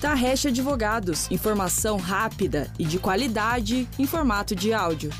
Tarrecha Advogados, informação rápida e de qualidade em formato de áudio.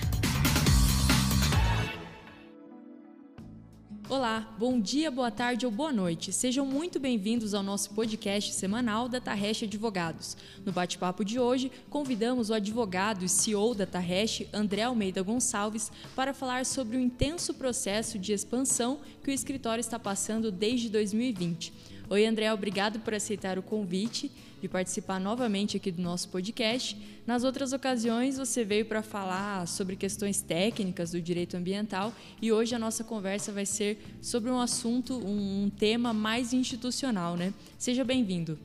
Olá, bom dia, boa tarde ou boa noite. Sejam muito bem-vindos ao nosso podcast semanal da Tarrecha Advogados. No bate-papo de hoje, convidamos o advogado e CEO da Tarrecha, André Almeida Gonçalves, para falar sobre o intenso processo de expansão que o escritório está passando desde 2020. Oi, André, obrigado por aceitar o convite de participar novamente aqui do nosso podcast. Nas outras ocasiões, você veio para falar sobre questões técnicas do direito ambiental e hoje a nossa conversa vai ser sobre um assunto, um, um tema mais institucional, né? Seja bem-vindo.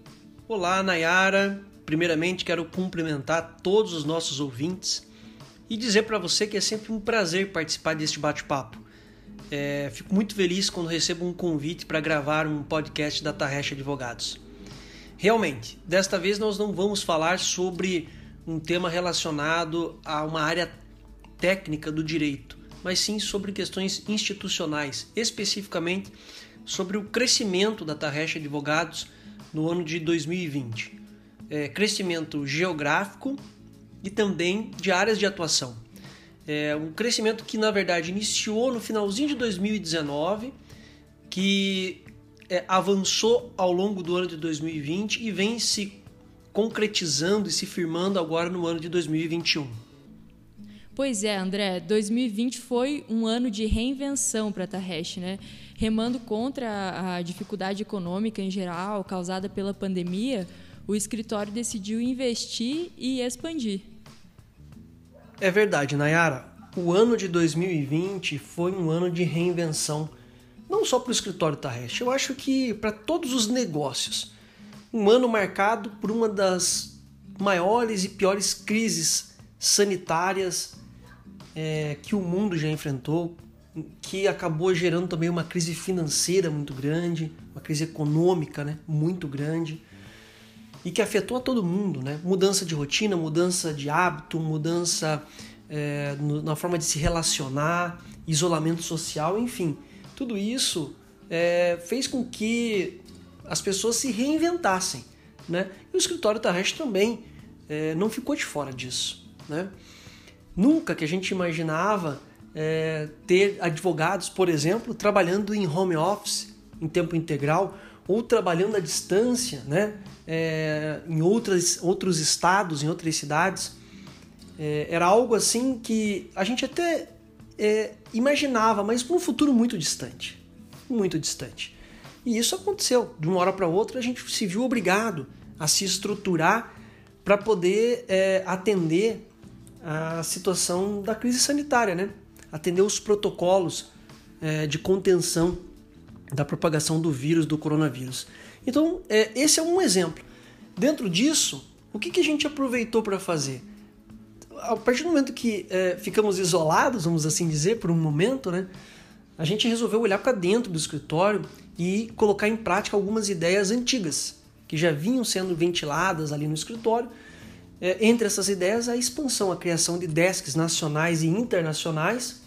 Olá, Nayara. Primeiramente, quero cumprimentar todos os nossos ouvintes e dizer para você que é sempre um prazer participar deste bate-papo. É, fico muito feliz quando recebo um convite para gravar um podcast da Tarrecha Advogados. Realmente, desta vez nós não vamos falar sobre um tema relacionado a uma área técnica do direito, mas sim sobre questões institucionais, especificamente sobre o crescimento da Tarrecha Advogados no ano de 2020. É, crescimento geográfico e também de áreas de atuação. É um crescimento que, na verdade, iniciou no finalzinho de 2019, que é, avançou ao longo do ano de 2020 e vem se concretizando e se firmando agora no ano de 2021. Pois é, André, 2020 foi um ano de reinvenção para a Tarresh, né? Remando contra a dificuldade econômica em geral causada pela pandemia, o escritório decidiu investir e expandir. É verdade, Nayara. O ano de 2020 foi um ano de reinvenção não só para o escritório Tarrest, eu acho que para todos os negócios. Um ano marcado por uma das maiores e piores crises sanitárias é, que o mundo já enfrentou, que acabou gerando também uma crise financeira muito grande, uma crise econômica né, muito grande e que afetou a todo mundo, né? Mudança de rotina, mudança de hábito, mudança é, no, na forma de se relacionar, isolamento social, enfim. Tudo isso é, fez com que as pessoas se reinventassem. Né? E o escritório terrestre também é, não ficou de fora disso. Né? Nunca que a gente imaginava é, ter advogados, por exemplo, trabalhando em home office, em tempo integral, ou trabalhando à distância, né? É, em outras, outros estados, em outras cidades. É, era algo assim que a gente até é, imaginava, mas para um futuro muito distante. Muito distante. E isso aconteceu. De uma hora para outra, a gente se viu obrigado a se estruturar para poder é, atender a situação da crise sanitária, né? atender os protocolos é, de contenção da propagação do vírus, do coronavírus. Então, é, esse é um exemplo. Dentro disso, o que, que a gente aproveitou para fazer? A partir do momento que é, ficamos isolados, vamos assim dizer, por um momento, né, a gente resolveu olhar para dentro do escritório e colocar em prática algumas ideias antigas que já vinham sendo ventiladas ali no escritório. É, entre essas ideias, a expansão, a criação de desks nacionais e internacionais,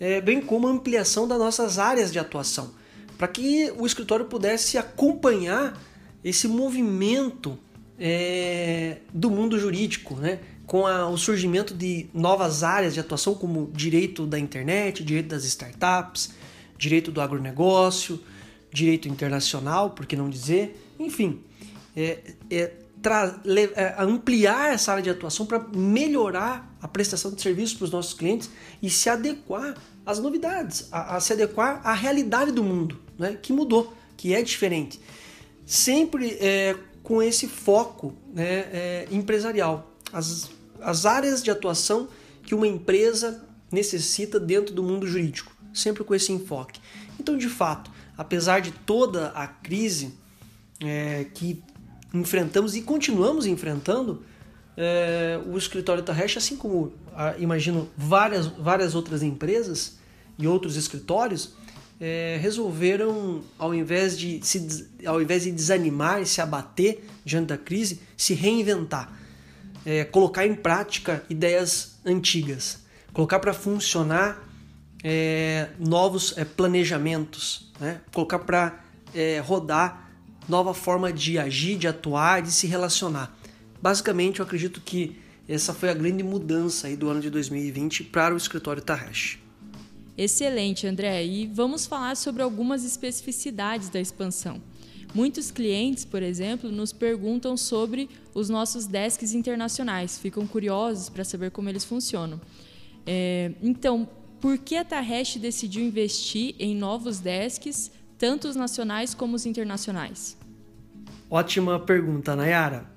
é, bem como a ampliação das nossas áreas de atuação, para que o escritório pudesse acompanhar esse movimento é, do mundo jurídico, né? Com a, o surgimento de novas áreas de atuação, como direito da internet, direito das startups, direito do agronegócio, direito internacional, por que não dizer, enfim, é, é, é ampliar essa área de atuação para melhorar a prestação de serviços para os nossos clientes e se adequar às novidades, a, a se adequar à realidade do mundo, né, que mudou, que é diferente. Sempre é, com esse foco né, é, empresarial. As as áreas de atuação que uma empresa necessita dentro do mundo jurídico, sempre com esse enfoque. Então, de fato, apesar de toda a crise é, que enfrentamos e continuamos enfrentando, é, o escritório Tarresh, assim como imagino várias, várias outras empresas e outros escritórios, é, resolveram, ao invés, de se, ao invés de desanimar e se abater diante da crise, se reinventar é, colocar em prática ideias antigas, colocar para funcionar é, novos é, planejamentos, né? colocar para é, rodar nova forma de agir, de atuar, de se relacionar. Basicamente, eu acredito que essa foi a grande mudança aí do ano de 2020 para o escritório Tarrash. Excelente, André. E vamos falar sobre algumas especificidades da expansão. Muitos clientes, por exemplo, nos perguntam sobre os nossos desks internacionais, ficam curiosos para saber como eles funcionam. É, então, por que a Tarresh decidiu investir em novos desks, tanto os nacionais como os internacionais? Ótima pergunta, Nayara.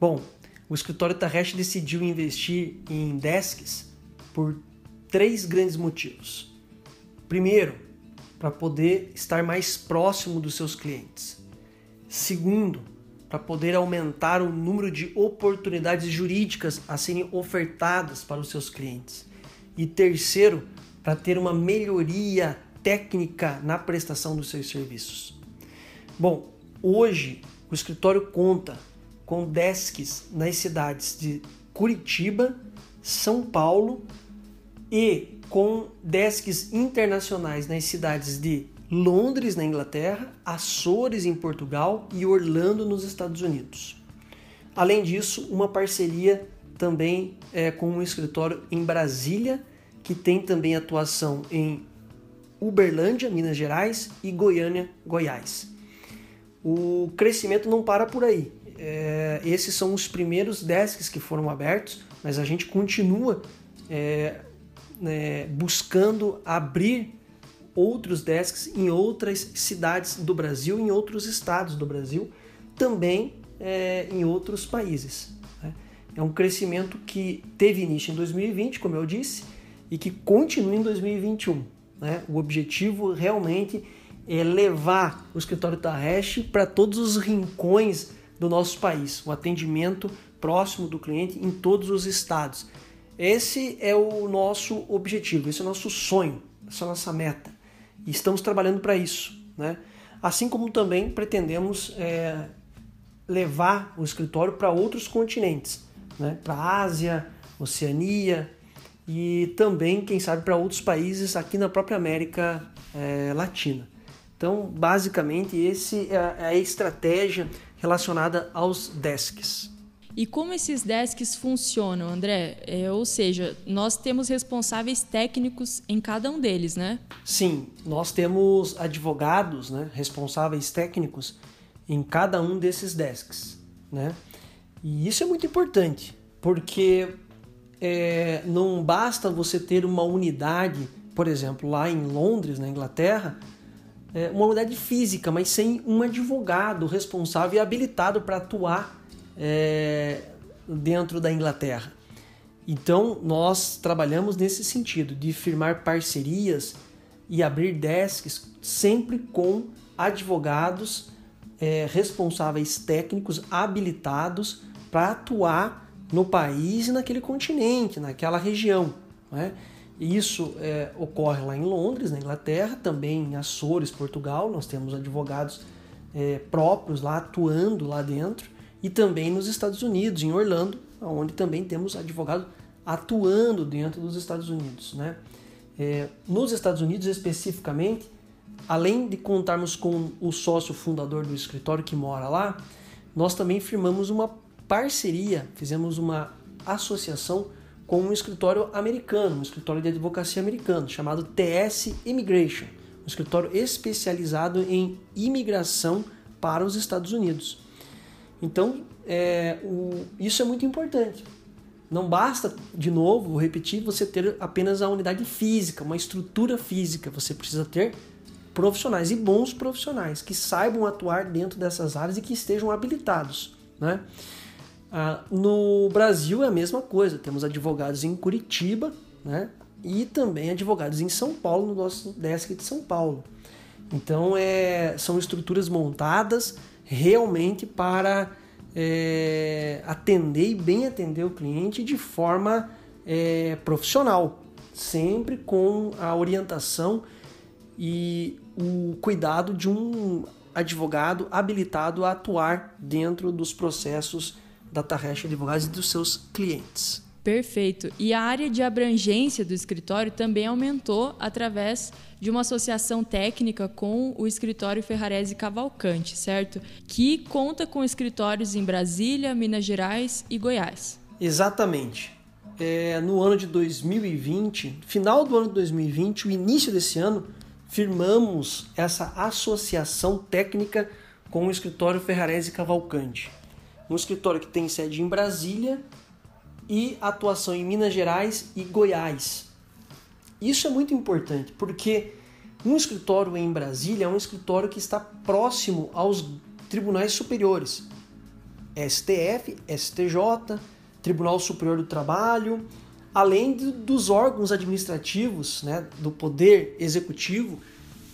Bom, o escritório Tarresh decidiu investir em desks por três grandes motivos. Primeiro, para poder estar mais próximo dos seus clientes. Segundo, para poder aumentar o número de oportunidades jurídicas a serem ofertadas para os seus clientes. E terceiro, para ter uma melhoria técnica na prestação dos seus serviços. Bom, hoje o escritório conta com desks nas cidades de Curitiba, São Paulo e com desks internacionais nas cidades de Londres, na Inglaterra, Açores, em Portugal e Orlando, nos Estados Unidos. Além disso, uma parceria também é, com um escritório em Brasília, que tem também atuação em Uberlândia, Minas Gerais e Goiânia, Goiás. O crescimento não para por aí. É, esses são os primeiros desks que foram abertos, mas a gente continua é, né, buscando abrir outros desks em outras cidades do Brasil, em outros estados do Brasil, também é, em outros países. Né? É um crescimento que teve início em 2020, como eu disse, e que continua em 2021. Né? O objetivo realmente é levar o escritório Tarresh para todos os rincões do nosso país, o atendimento próximo do cliente em todos os estados. Esse é o nosso objetivo, esse é o nosso sonho, essa é a nossa meta. E estamos trabalhando para isso. Né? Assim como também pretendemos é, levar o escritório para outros continentes, né? para a Ásia, Oceania e também, quem sabe, para outros países aqui na própria América é, Latina. Então, basicamente, esse é é a estratégia relacionada aos desks. E como esses desks funcionam, André? É, ou seja, nós temos responsáveis técnicos em cada um deles, né? Sim, nós temos advogados, né, responsáveis técnicos em cada um desses desks, né? E isso é muito importante, porque é, não basta você ter uma unidade, por exemplo, lá em Londres, na Inglaterra, é, uma unidade física, mas sem um advogado responsável e habilitado para atuar é, dentro da Inglaterra. Então, nós trabalhamos nesse sentido, de firmar parcerias e abrir desks sempre com advogados é, responsáveis técnicos habilitados para atuar no país e naquele continente, naquela região. Né? Isso é, ocorre lá em Londres, na Inglaterra, também em Açores, Portugal. Nós temos advogados é, próprios lá atuando lá dentro e também nos Estados Unidos, em Orlando, onde também temos advogado atuando dentro dos Estados Unidos. Né? É, nos Estados Unidos, especificamente, além de contarmos com o sócio fundador do escritório que mora lá, nós também firmamos uma parceria, fizemos uma associação com um escritório americano, um escritório de advocacia americano, chamado TS Immigration, um escritório especializado em imigração para os Estados Unidos. Então, é, o, isso é muito importante. Não basta, de novo, vou repetir, você ter apenas a unidade física, uma estrutura física. Você precisa ter profissionais e bons profissionais que saibam atuar dentro dessas áreas e que estejam habilitados. Né? Ah, no Brasil é a mesma coisa. Temos advogados em Curitiba né? e também advogados em São Paulo, no nosso desk de São Paulo. Então, é, são estruturas montadas realmente para é, atender e bem atender o cliente de forma é, profissional, sempre com a orientação e o cuidado de um advogado habilitado a atuar dentro dos processos da Tarrecha Advogados e dos seus clientes. Perfeito. E a área de abrangência do escritório também aumentou através de uma associação técnica com o escritório Ferrarese Cavalcante, certo? Que conta com escritórios em Brasília, Minas Gerais e Goiás. Exatamente. É, no ano de 2020, final do ano de 2020, o início desse ano, firmamos essa associação técnica com o escritório Ferrarese Cavalcante. Um escritório que tem sede em Brasília e atuação em Minas Gerais e Goiás. Isso é muito importante porque um escritório em Brasília é um escritório que está próximo aos tribunais superiores, STF, STJ, Tribunal Superior do Trabalho, além de, dos órgãos administrativos né, do Poder Executivo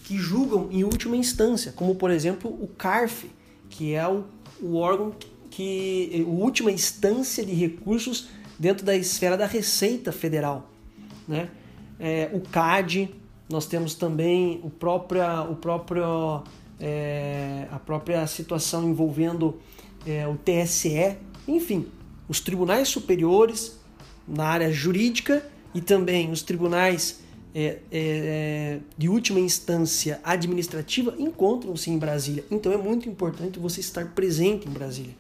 que julgam em última instância, como por exemplo o CARF, que é o, o órgão que, a última instância de recursos dentro da esfera da Receita Federal. Né? É, o CAD, nós temos também o próprio, o próprio, é, a própria situação envolvendo é, o TSE, enfim, os tribunais superiores na área jurídica e também os tribunais é, é, de última instância administrativa encontram-se em Brasília. Então é muito importante você estar presente em Brasília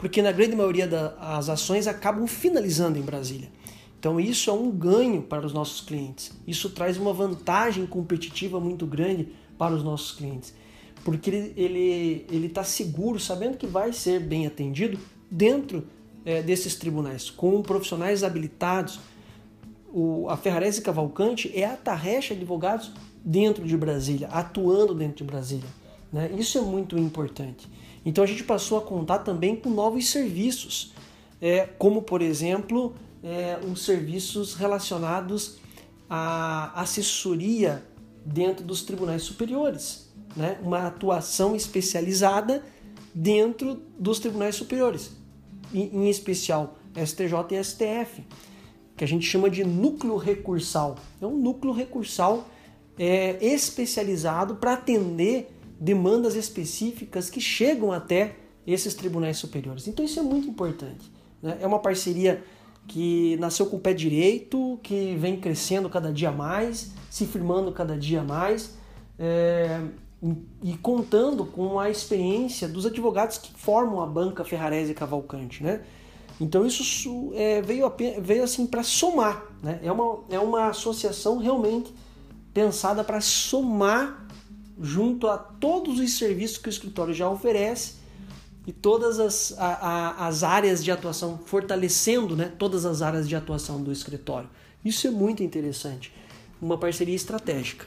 porque na grande maioria das ações acabam finalizando em Brasília. Então isso é um ganho para os nossos clientes. Isso traz uma vantagem competitiva muito grande para os nossos clientes, porque ele ele ele está seguro, sabendo que vai ser bem atendido dentro é, desses tribunais, com profissionais habilitados. O, a Ferrarese Cavalcante é a Tarrecha Advogados dentro de Brasília, atuando dentro de Brasília. Né? Isso é muito importante. Então a gente passou a contar também com novos serviços, é, como por exemplo é, os serviços relacionados à assessoria dentro dos tribunais superiores, né? uma atuação especializada dentro dos tribunais superiores, em, em especial STJ e STF, que a gente chama de núcleo recursal. É um núcleo recursal é, especializado para atender demandas específicas que chegam até esses tribunais superiores. Então isso é muito importante. Né? É uma parceria que nasceu com o pé direito, que vem crescendo cada dia mais, se firmando cada dia mais é, e contando com a experiência dos advogados que formam a banca Ferrarese Cavalcante, né? Então isso é, veio, veio assim para somar, né? É uma, é uma associação realmente pensada para somar junto a todos os serviços que o escritório já oferece e todas as, a, a, as áreas de atuação, fortalecendo né, todas as áreas de atuação do escritório. Isso é muito interessante. Uma parceria estratégica.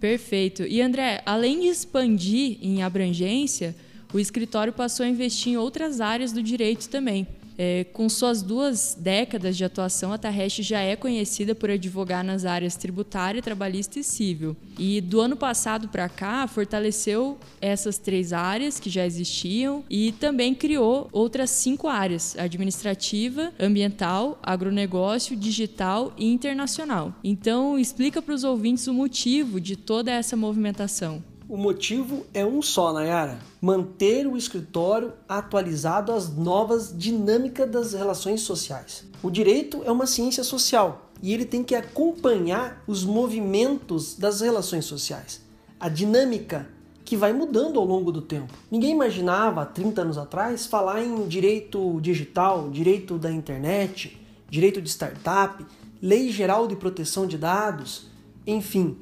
Perfeito. E André, além de expandir em abrangência, o escritório passou a investir em outras áreas do direito também. É, com suas duas décadas de atuação, a Tarrest já é conhecida por advogar nas áreas tributária, trabalhista e civil. E do ano passado para cá, fortaleceu essas três áreas que já existiam e também criou outras cinco áreas: administrativa, ambiental, agronegócio, digital e internacional. Então, explica para os ouvintes o motivo de toda essa movimentação. O motivo é um só, Nayara: manter o escritório atualizado às novas dinâmicas das relações sociais. O direito é uma ciência social e ele tem que acompanhar os movimentos das relações sociais, a dinâmica que vai mudando ao longo do tempo. Ninguém imaginava há 30 anos atrás falar em direito digital, direito da internet, direito de startup, lei geral de proteção de dados, enfim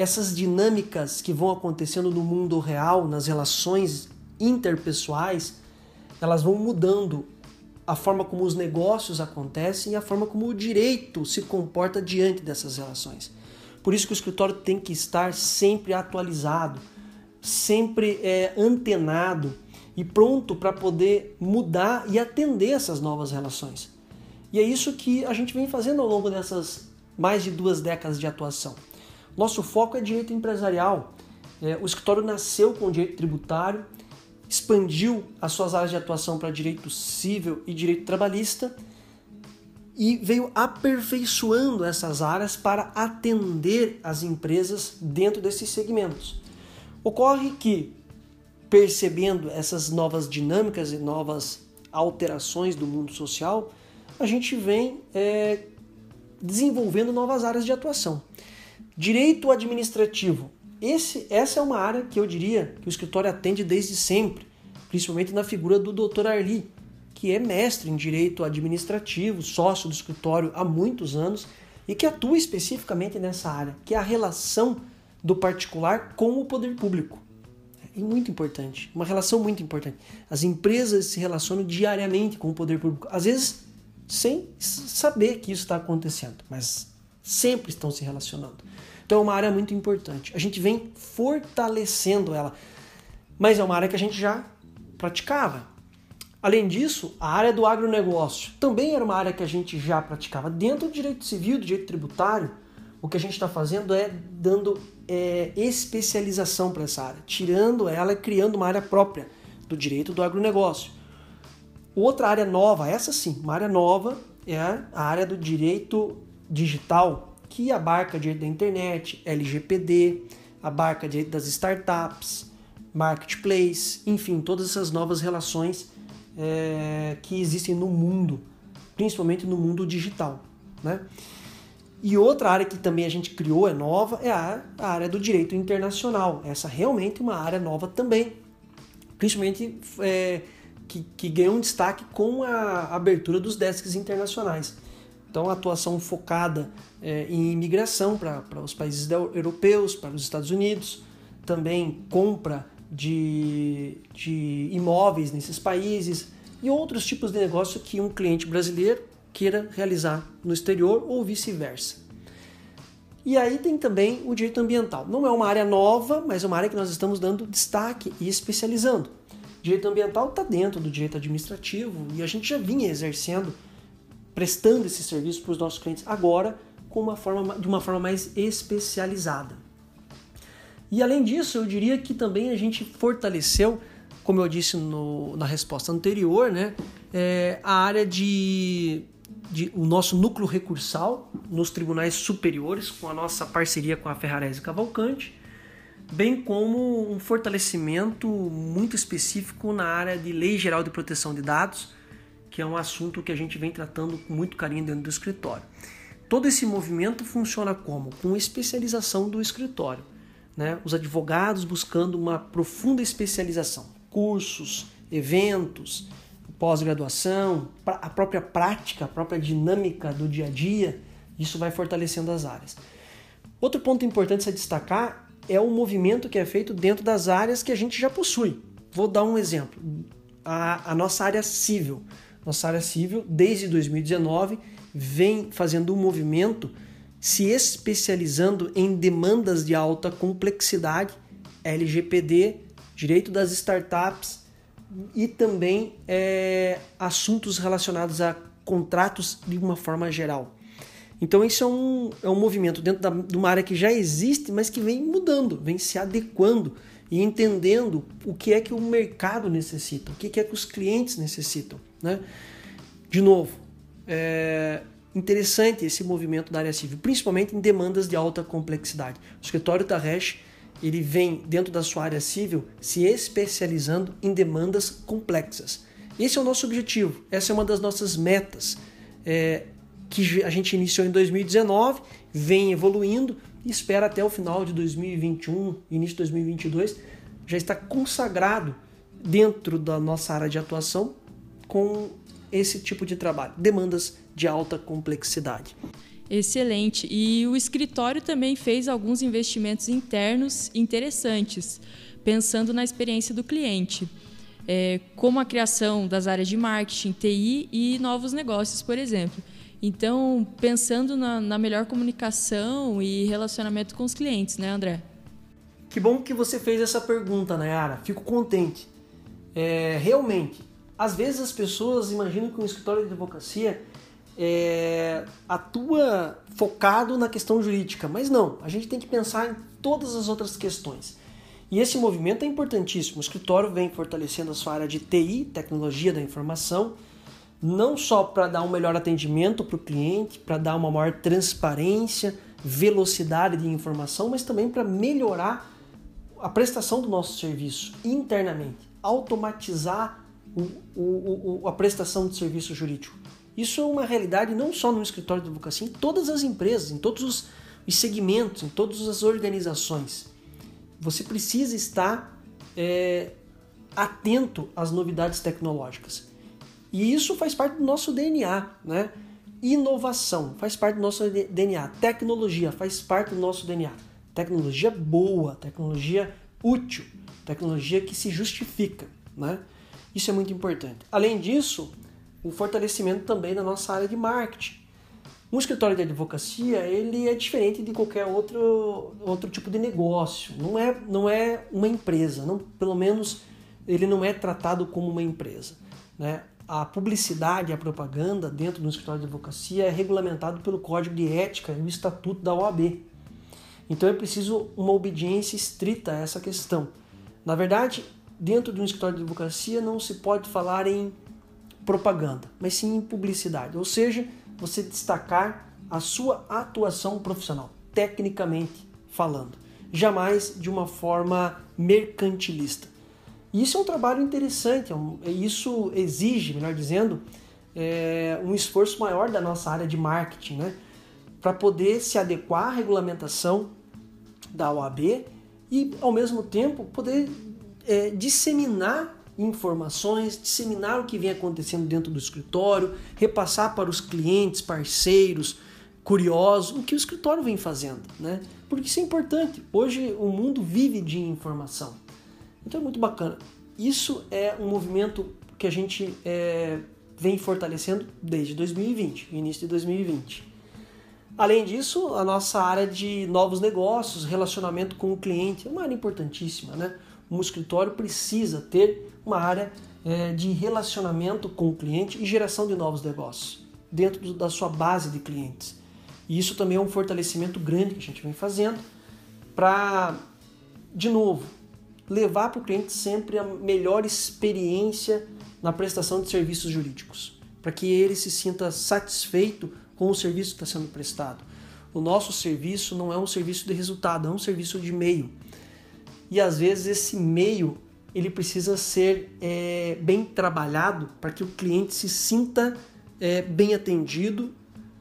essas dinâmicas que vão acontecendo no mundo real, nas relações interpessoais, elas vão mudando a forma como os negócios acontecem e a forma como o direito se comporta diante dessas relações. Por isso que o escritório tem que estar sempre atualizado, sempre é, antenado e pronto para poder mudar e atender essas novas relações. E é isso que a gente vem fazendo ao longo dessas mais de duas décadas de atuação. Nosso foco é direito empresarial. É, o escritório nasceu com direito tributário, expandiu as suas áreas de atuação para direito civil e direito trabalhista e veio aperfeiçoando essas áreas para atender as empresas dentro desses segmentos. Ocorre que, percebendo essas novas dinâmicas e novas alterações do mundo social, a gente vem é, desenvolvendo novas áreas de atuação. Direito administrativo. Esse, essa é uma área que eu diria que o escritório atende desde sempre, principalmente na figura do Dr. Arli, que é mestre em direito administrativo, sócio do escritório há muitos anos e que atua especificamente nessa área, que é a relação do particular com o poder público. É muito importante, uma relação muito importante. As empresas se relacionam diariamente com o poder público, às vezes sem saber que isso está acontecendo, mas sempre estão se relacionando. Então é uma área muito importante. A gente vem fortalecendo ela, mas é uma área que a gente já praticava. Além disso, a área do agronegócio também era uma área que a gente já praticava. Dentro do direito civil, do direito tributário, o que a gente está fazendo é dando é, especialização para essa área, tirando ela e criando uma área própria do direito do agronegócio. Outra área nova, essa sim, uma área nova é a área do direito digital, que abarca direito da internet, LGPD, abarca direito das startups, marketplace, enfim, todas essas novas relações é, que existem no mundo, principalmente no mundo digital. Né? E outra área que também a gente criou, é nova, é a, a área do direito internacional. Essa realmente é uma área nova também, principalmente é, que, que ganhou um destaque com a abertura dos desks internacionais. Então, a atuação focada é, em imigração para os países europeus, para os Estados Unidos, também compra de, de imóveis nesses países e outros tipos de negócio que um cliente brasileiro queira realizar no exterior ou vice-versa. E aí tem também o direito ambiental. Não é uma área nova, mas é uma área que nós estamos dando destaque e especializando. Direito ambiental está dentro do direito administrativo e a gente já vinha exercendo, prestando esse serviço para os nossos clientes, agora com uma forma, de uma forma mais especializada. E além disso, eu diria que também a gente fortaleceu, como eu disse no, na resposta anterior, né, é, a área de, de, o nosso núcleo recursal nos tribunais superiores, com a nossa parceria com a Ferrarese Cavalcante, bem como um fortalecimento muito específico na área de Lei Geral de Proteção de Dados, que é um assunto que a gente vem tratando com muito carinho dentro do escritório. Todo esse movimento funciona como? Com especialização do escritório. Né? Os advogados buscando uma profunda especialização, cursos, eventos, pós-graduação, a própria prática, a própria dinâmica do dia a dia, isso vai fortalecendo as áreas. Outro ponto importante a destacar é o movimento que é feito dentro das áreas que a gente já possui. Vou dar um exemplo. A, a nossa área civil. Nossa área civil, desde 2019, vem fazendo um movimento se especializando em demandas de alta complexidade, LGPD, direito das startups e também é, assuntos relacionados a contratos de uma forma geral. Então isso é um, é um movimento dentro da, de uma área que já existe, mas que vem mudando, vem se adequando e entendendo o que é que o mercado necessita, o que é que os clientes necessitam. Né? De novo, é interessante esse movimento da área civil, principalmente em demandas de alta complexidade. O escritório da Hash ele vem dentro da sua área civil se especializando em demandas complexas. Esse é o nosso objetivo, essa é uma das nossas metas. É, que a gente iniciou em 2019, vem evoluindo e espera até o final de 2021, início de 2022, já está consagrado dentro da nossa área de atuação com esse tipo de trabalho, demandas de alta complexidade. Excelente. E o escritório também fez alguns investimentos internos interessantes, pensando na experiência do cliente, é, como a criação das áreas de marketing, TI e novos negócios, por exemplo. Então, pensando na, na melhor comunicação e relacionamento com os clientes, né, André? Que bom que você fez essa pergunta, Nayara. Fico contente. É, realmente, às vezes as pessoas imaginam que um escritório de advocacia é, atua focado na questão jurídica, mas não. A gente tem que pensar em todas as outras questões. E esse movimento é importantíssimo. O escritório vem fortalecendo a sua área de TI, tecnologia da informação, não só para dar um melhor atendimento para o cliente, para dar uma maior transparência, velocidade de informação, mas também para melhorar a prestação do nosso serviço internamente, automatizar o, o, o, a prestação de serviço jurídico. Isso é uma realidade não só no escritório de advocacia, em todas as empresas, em todos os, os segmentos, em todas as organizações. Você precisa estar é, atento às novidades tecnológicas. E isso faz parte do nosso DNA, né? Inovação faz parte do nosso DNA. Tecnologia faz parte do nosso DNA. Tecnologia boa, tecnologia útil, tecnologia que se justifica, né? Isso é muito importante. Além disso, o fortalecimento também da nossa área de marketing. Um escritório de advocacia ele é diferente de qualquer outro, outro tipo de negócio. Não é, não é uma empresa, não, pelo menos ele não é tratado como uma empresa. Né? A publicidade, a propaganda dentro do escritório de advocacia é regulamentado pelo Código de Ética e o Estatuto da OAB. Então é preciso uma obediência estrita a essa questão. Na verdade, dentro de um escritório de advocacia não se pode falar em propaganda, mas sim em publicidade. Ou seja, você destacar a sua atuação profissional, tecnicamente falando, jamais de uma forma mercantilista. Isso é um trabalho interessante, é é isso exige, melhor dizendo, é, um esforço maior da nossa área de marketing, né? para poder se adequar à regulamentação da OAB e, ao mesmo tempo, poder é, disseminar informações, disseminar o que vem acontecendo dentro do escritório, repassar para os clientes, parceiros, curiosos, o que o escritório vem fazendo, né? Porque isso é importante. Hoje o mundo vive de informação. Então é muito bacana. Isso é um movimento que a gente é, vem fortalecendo desde 2020, início de 2020. Além disso, a nossa área de novos negócios, relacionamento com o cliente, é uma área importantíssima, né? Um escritório precisa ter uma área é, de relacionamento com o cliente e geração de novos negócios dentro da sua base de clientes. E isso também é um fortalecimento grande que a gente vem fazendo para, de novo, levar para o cliente sempre a melhor experiência na prestação de serviços jurídicos, para que ele se sinta satisfeito com o serviço que está sendo prestado. O nosso serviço não é um serviço de resultado, é um serviço de meio. E às vezes esse meio ele precisa ser é, bem trabalhado para que o cliente se sinta é, bem atendido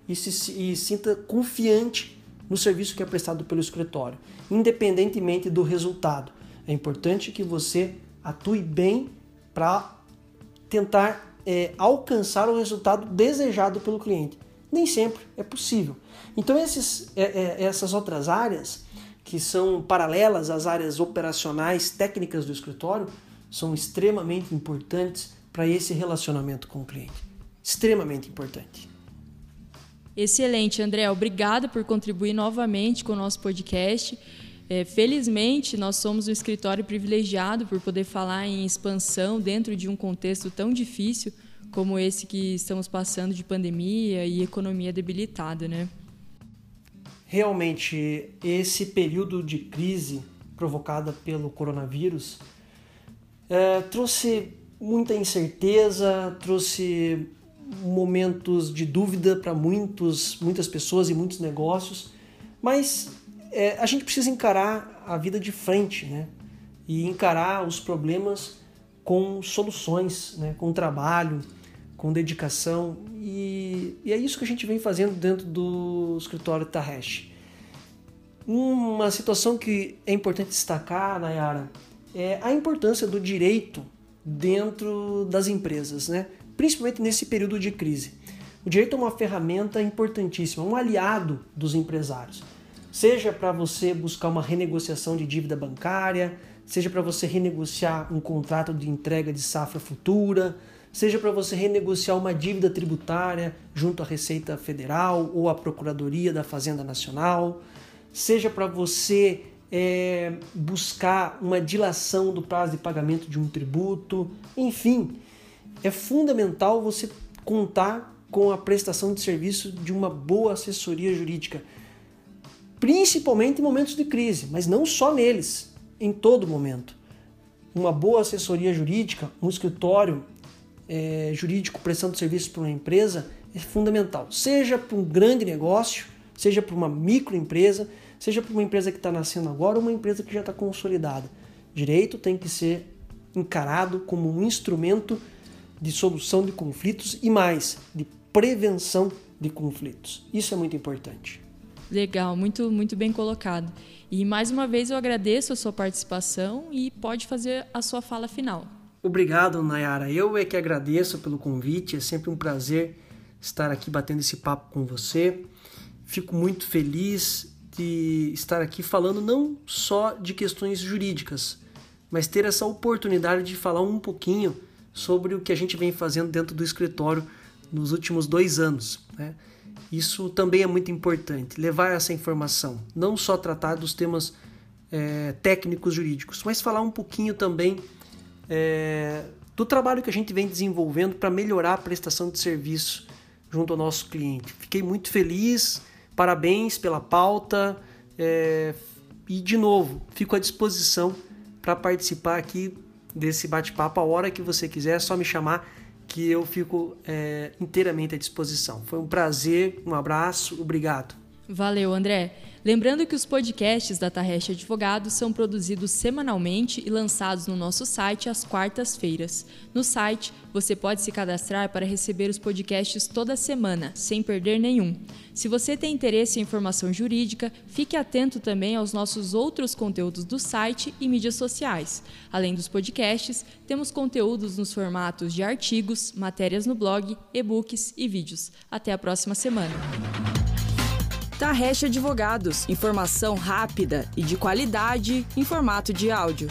e se e sinta confiante no serviço que é prestado pelo escritório, independentemente do resultado. É importante que você atue bem para tentar é, alcançar o resultado desejado pelo cliente. Nem sempre é possível. Então esses, é, é, essas outras áreas que são paralelas às áreas operacionais técnicas do escritório, são extremamente importantes para esse relacionamento com o cliente. Extremamente importante. Excelente, André. Obrigada por contribuir novamente com o nosso podcast. É, felizmente, nós somos um escritório privilegiado por poder falar em expansão dentro de um contexto tão difícil como esse que estamos passando de pandemia e economia debilitada, né? realmente esse período de crise provocada pelo coronavírus é, trouxe muita incerteza, trouxe momentos de dúvida para muitos, muitas pessoas e muitos negócios, mas é, a gente precisa encarar a vida de frente, né? E encarar os problemas com soluções, né? com trabalho, com dedicação e, e, é isso que a gente vem fazendo dentro do escritório Taresh. Uma situação que é importante destacar, Nayara, é a importância do direito dentro das empresas, né? principalmente nesse período de crise. O direito é uma ferramenta importantíssima, um aliado dos empresários. Seja para você buscar uma renegociação de dívida bancária, seja para você renegociar um contrato de entrega de safra futura, seja para você renegociar uma dívida tributária junto à Receita Federal ou à Procuradoria da Fazenda Nacional, seja para você é, buscar uma dilação do prazo de pagamento de um tributo, enfim, é fundamental você contar com a prestação de serviço de uma boa assessoria jurídica, principalmente em momentos de crise, mas não só neles, em todo momento. Uma boa assessoria jurídica, um escritório é, jurídico prestando serviço para uma empresa é fundamental, seja para um grande negócio, seja para uma microempresa, seja para uma empresa que está nascendo agora ou uma empresa que já está consolidada. Direito tem que ser encarado como um instrumento de solução de conflitos e mais, de prevenção de conflitos. Isso é muito importante. Legal, muito, muito bem colocado. E mais uma vez eu agradeço a sua participação e pode fazer a sua fala final. Obrigado, Nayara. Eu é que agradeço pelo convite. É sempre um prazer estar aqui batendo esse papo com você. Fico muito feliz de estar aqui falando não só de questões jurídicas, mas ter essa oportunidade de falar um pouquinho sobre o que a gente vem fazendo dentro do escritório nos últimos dois anos. Né? Isso também é muito importante, levar essa informação, não só tratar dos temas é, técnicos jurídicos, mas falar um pouquinho também é, do trabalho que a gente vem desenvolvendo para melhorar a prestação de serviço junto ao nosso cliente. Fiquei muito feliz, parabéns pela pauta é, e, de novo, fico à disposição para participar aqui desse bate-papo a hora que você quiser, é só me chamar que eu fico é, inteiramente à disposição. Foi um prazer, um abraço, obrigado. Valeu, André. Lembrando que os podcasts da Tarreste Advogados são produzidos semanalmente e lançados no nosso site às quartas-feiras. No site, você pode se cadastrar para receber os podcasts toda semana, sem perder nenhum. Se você tem interesse em informação jurídica, fique atento também aos nossos outros conteúdos do site e mídias sociais. Além dos podcasts, temos conteúdos nos formatos de artigos, matérias no blog, e-books e vídeos. Até a próxima semana. Tarrecha Advogados. Informação rápida e de qualidade em formato de áudio.